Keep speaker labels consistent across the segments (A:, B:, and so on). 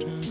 A: Yeah.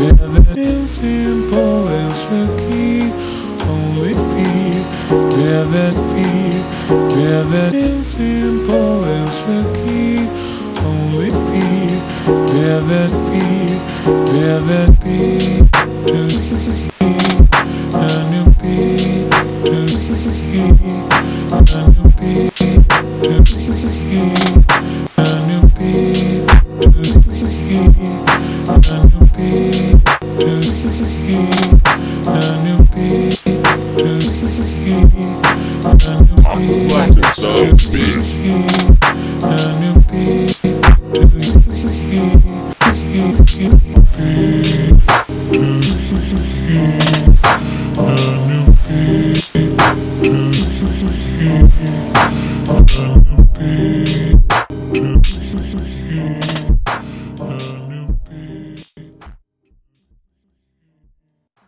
B: Never been simple as the key. Only fear, never fear. Never been simple as the key. Only fear, never fear. Never fear to hear. A new beat to hear. A new beat to hear. A new beat beat to